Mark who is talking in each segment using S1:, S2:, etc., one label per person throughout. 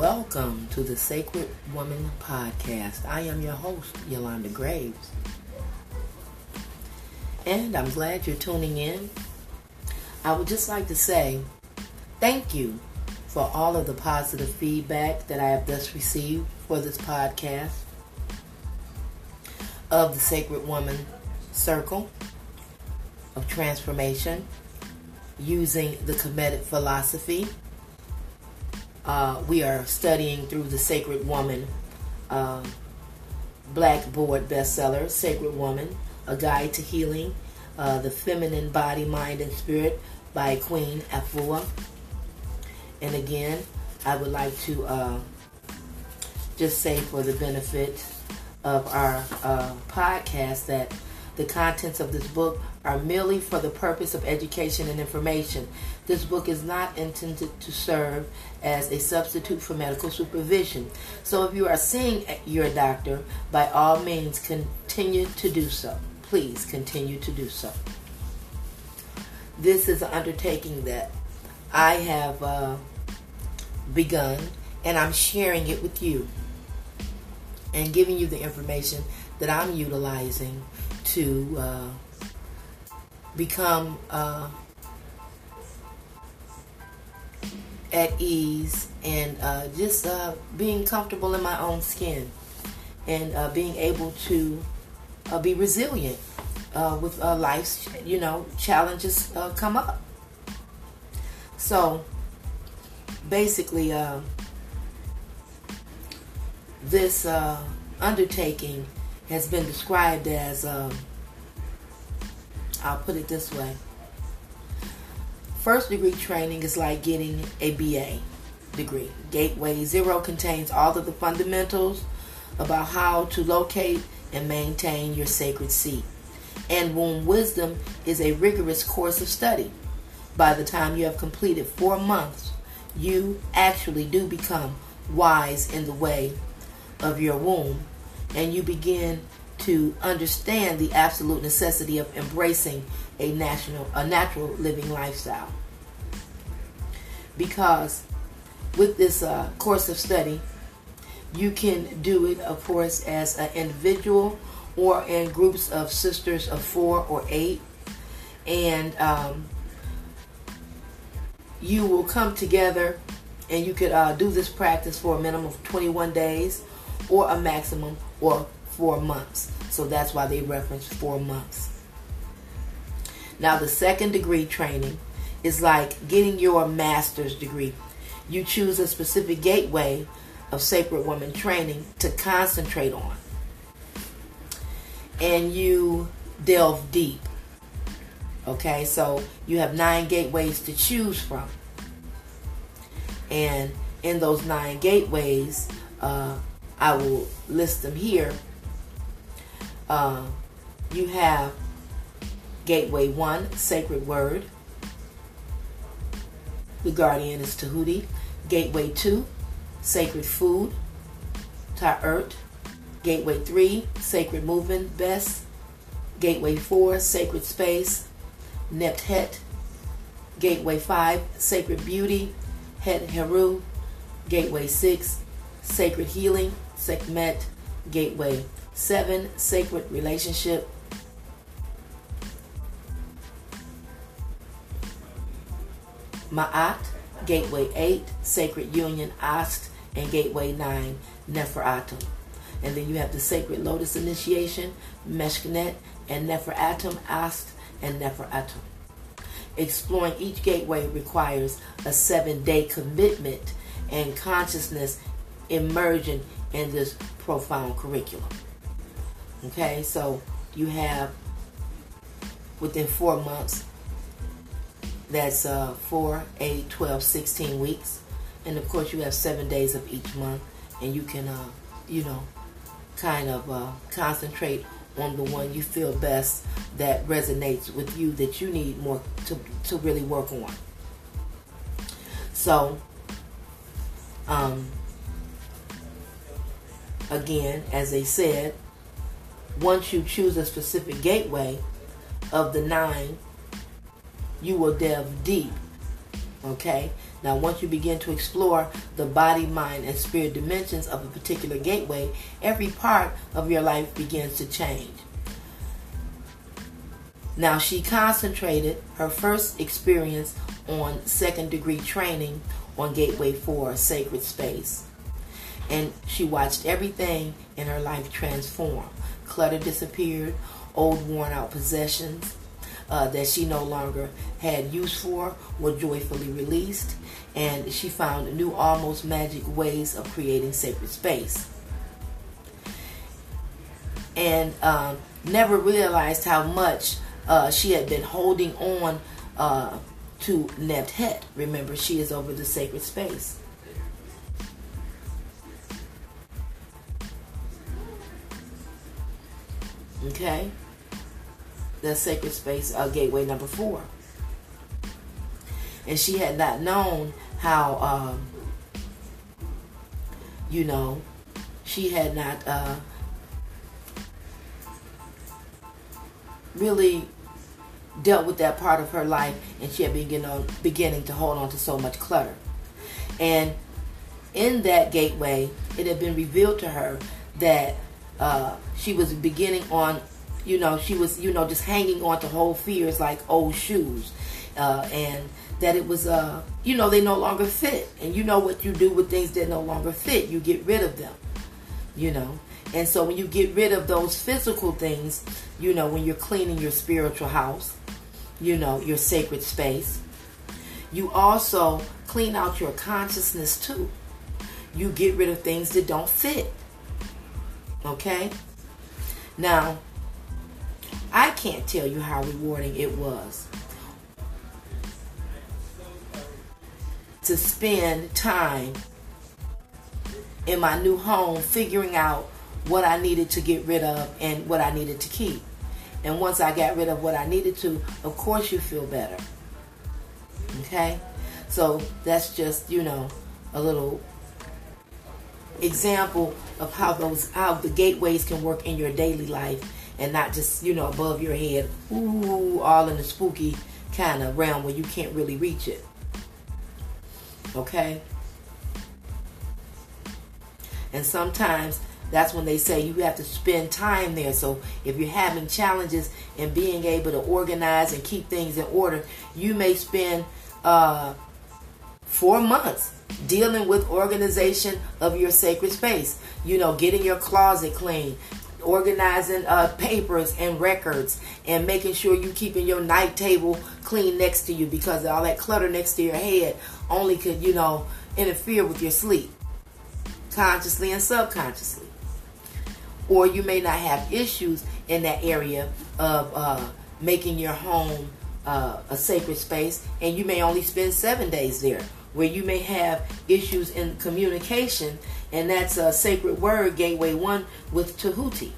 S1: welcome to the Sacred Woman Podcast. I am your host, Yolanda Graves. And I'm glad you're tuning in. I would just like to say thank you for all of the positive feedback that I have thus received for this podcast of the Sacred Woman Circle of Transformation using the Kemetic philosophy uh, we are studying through the Sacred Woman uh, Blackboard bestseller, Sacred Woman, A Guide to Healing, uh, The Feminine Body, Mind, and Spirit by Queen Afua. And again, I would like to uh, just say for the benefit of our uh, podcast that the contents of this book are merely for the purpose of education and information. This book is not intended to serve as a substitute for medical supervision. So if you are seeing your doctor, by all means continue to do so. Please continue to do so. This is an undertaking that I have uh, begun and I'm sharing it with you and giving you the information that I'm utilizing to uh, become uh, at ease and uh, just uh, being comfortable in my own skin and uh, being able to uh, be resilient with life's you know challenges come up. So basically, this undertaking has been described as um, I'll put it this way First degree training is like getting a BA degree. Gateway Zero contains all of the fundamentals about how to locate and maintain your sacred seat. And Womb Wisdom is a rigorous course of study. By the time you have completed four months, you actually do become wise in the way of your womb and you begin to understand the absolute necessity of embracing a national a natural living lifestyle. Because with this uh, course of study you can do it of course as an individual or in groups of sisters of four or eight. And um, you will come together and you could uh, do this practice for a minimum of 21 days or a maximum or four months so that's why they reference four months now, the second degree training is like getting your master's degree. You choose a specific gateway of sacred woman training to concentrate on. And you delve deep. Okay, so you have nine gateways to choose from. And in those nine gateways, uh, I will list them here. Uh, you have Gateway 1, Sacred Word. The Guardian is Tahuti. Gateway 2, Sacred Food. Ta'ert. Gateway 3, Sacred Movement, Best. Gateway 4, Sacred Space. Nephet. Gateway 5, Sacred Beauty. Het Heru. Gateway 6, Sacred Healing. Sekhmet. Gateway 7, Sacred Relationship. Ma'at, Gateway 8, Sacred Union, Ast, and Gateway 9, Neferatum. And then you have the Sacred Lotus Initiation, Meshknet, and Neferatum, Ast, and Neferatum. Exploring each gateway requires a seven day commitment and consciousness immersion in this profound curriculum. Okay, so you have within four months that's uh, 4, 8, 12, 16 weeks. And of course, you have seven days of each month, and you can, uh, you know, kind of uh, concentrate on the one you feel best that resonates with you that you need more to, to really work on. So, um, again, as they said, once you choose a specific gateway of the nine you will delve deep Okay? Now, once you begin to explore the body, mind, and spirit dimensions of a particular gateway, every part of your life begins to change. Now, she concentrated her first experience on second degree training on Gateway 4 Sacred Space. And she watched everything in her life transform. Clutter disappeared, old worn out possessions uh, that she no longer had use for were joyfully released, and she found new, almost magic ways of creating sacred space. And um, never realized how much uh, she had been holding on uh, to Nebtet. Remember, she is over the sacred space. Okay? The sacred space, uh, gateway number four. And she had not known how, um, you know, she had not uh, really dealt with that part of her life and she had been on, beginning to hold on to so much clutter. And in that gateway, it had been revealed to her that uh, she was beginning on, you know, she was, you know, just hanging on to whole fears like old shoes. Uh, and that it was, uh, you know, they no longer fit. And you know what you do with things that no longer fit. You get rid of them, you know. And so when you get rid of those physical things, you know, when you're cleaning your spiritual house, you know, your sacred space, you also clean out your consciousness too. You get rid of things that don't fit. Okay? Now, I can't tell you how rewarding it was to spend time in my new home figuring out what I needed to get rid of and what I needed to keep. And once I got rid of what I needed to, of course you feel better. Okay? So that's just, you know, a little example of how those how the gateways can work in your daily life and not just, you know, above your head, ooh, all in the spooky kind of realm where you can't really reach it. Okay? And sometimes that's when they say you have to spend time there. So if you're having challenges in being able to organize and keep things in order, you may spend uh, four months dealing with organization of your sacred space. You know, getting your closet clean, organizing uh, papers and records, and making sure you're keeping your night table clean next to you because all that clutter next to your head only could, you know, interfere with your sleep, consciously and subconsciously or you may not have issues in that area of uh, making your home uh, a sacred space, and you may only spend seven days there, where you may have issues in communication, and that's a sacred word, Gateway One with Tahuti,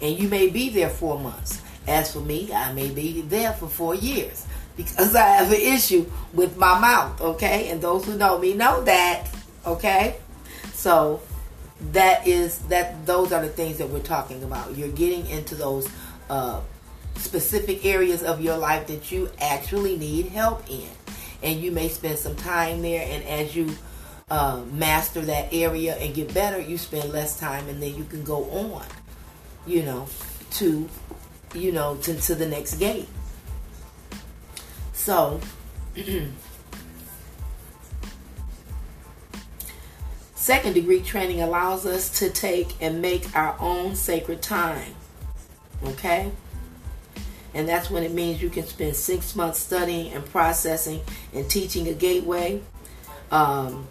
S1: and you may be there four months. As for me, I may be there for four years because I have an issue with my mouth, okay? And those who know me know that, okay? So that is that those are the things that we're talking about. You're getting into those uh, specific areas of your life that you actually need help in, and you may spend some time there. And as you uh, master that area and get better, you spend less time, and then you can go on, you know, to you know to, to the next gate. So. Second degree training allows us to take and make our own sacred time. Okay? And that's when it means you can spend six months studying and processing and teaching a gateway, um,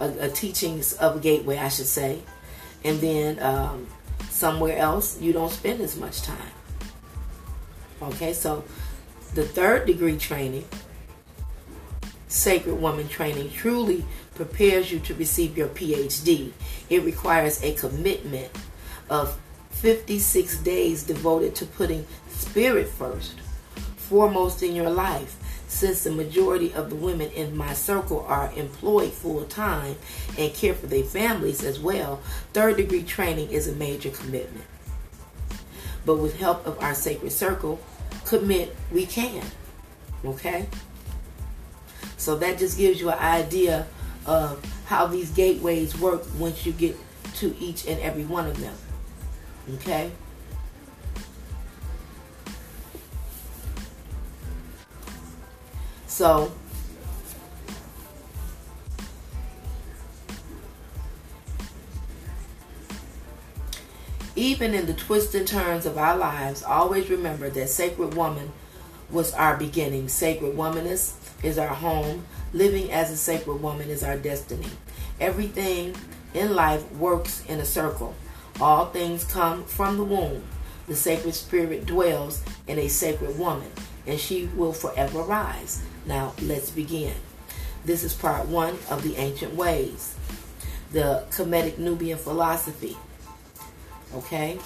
S1: a, a teachings of a gateway, I should say. And then um, somewhere else, you don't spend as much time. Okay, so the third degree training, sacred woman training, truly prepares you to receive your PhD. It requires a commitment of 56 days devoted to putting spirit first, foremost in your life. Since the majority of the women in my circle are employed full time and care for their families as well, third degree training is a major commitment. But with help of our sacred circle, commit we can. Okay? So that just gives you an idea of how these gateways work once you get to each and every one of them. Okay? So, even in the twists and turns of our lives, always remember that Sacred Woman was our beginning. Sacred Womaness is our home. Living as a sacred woman is our destiny. Everything in life works in a circle. All things come from the womb. The sacred spirit dwells in a sacred woman, and she will forever rise. Now, let's begin. This is part one of the ancient ways, the Kemetic Nubian philosophy. Okay?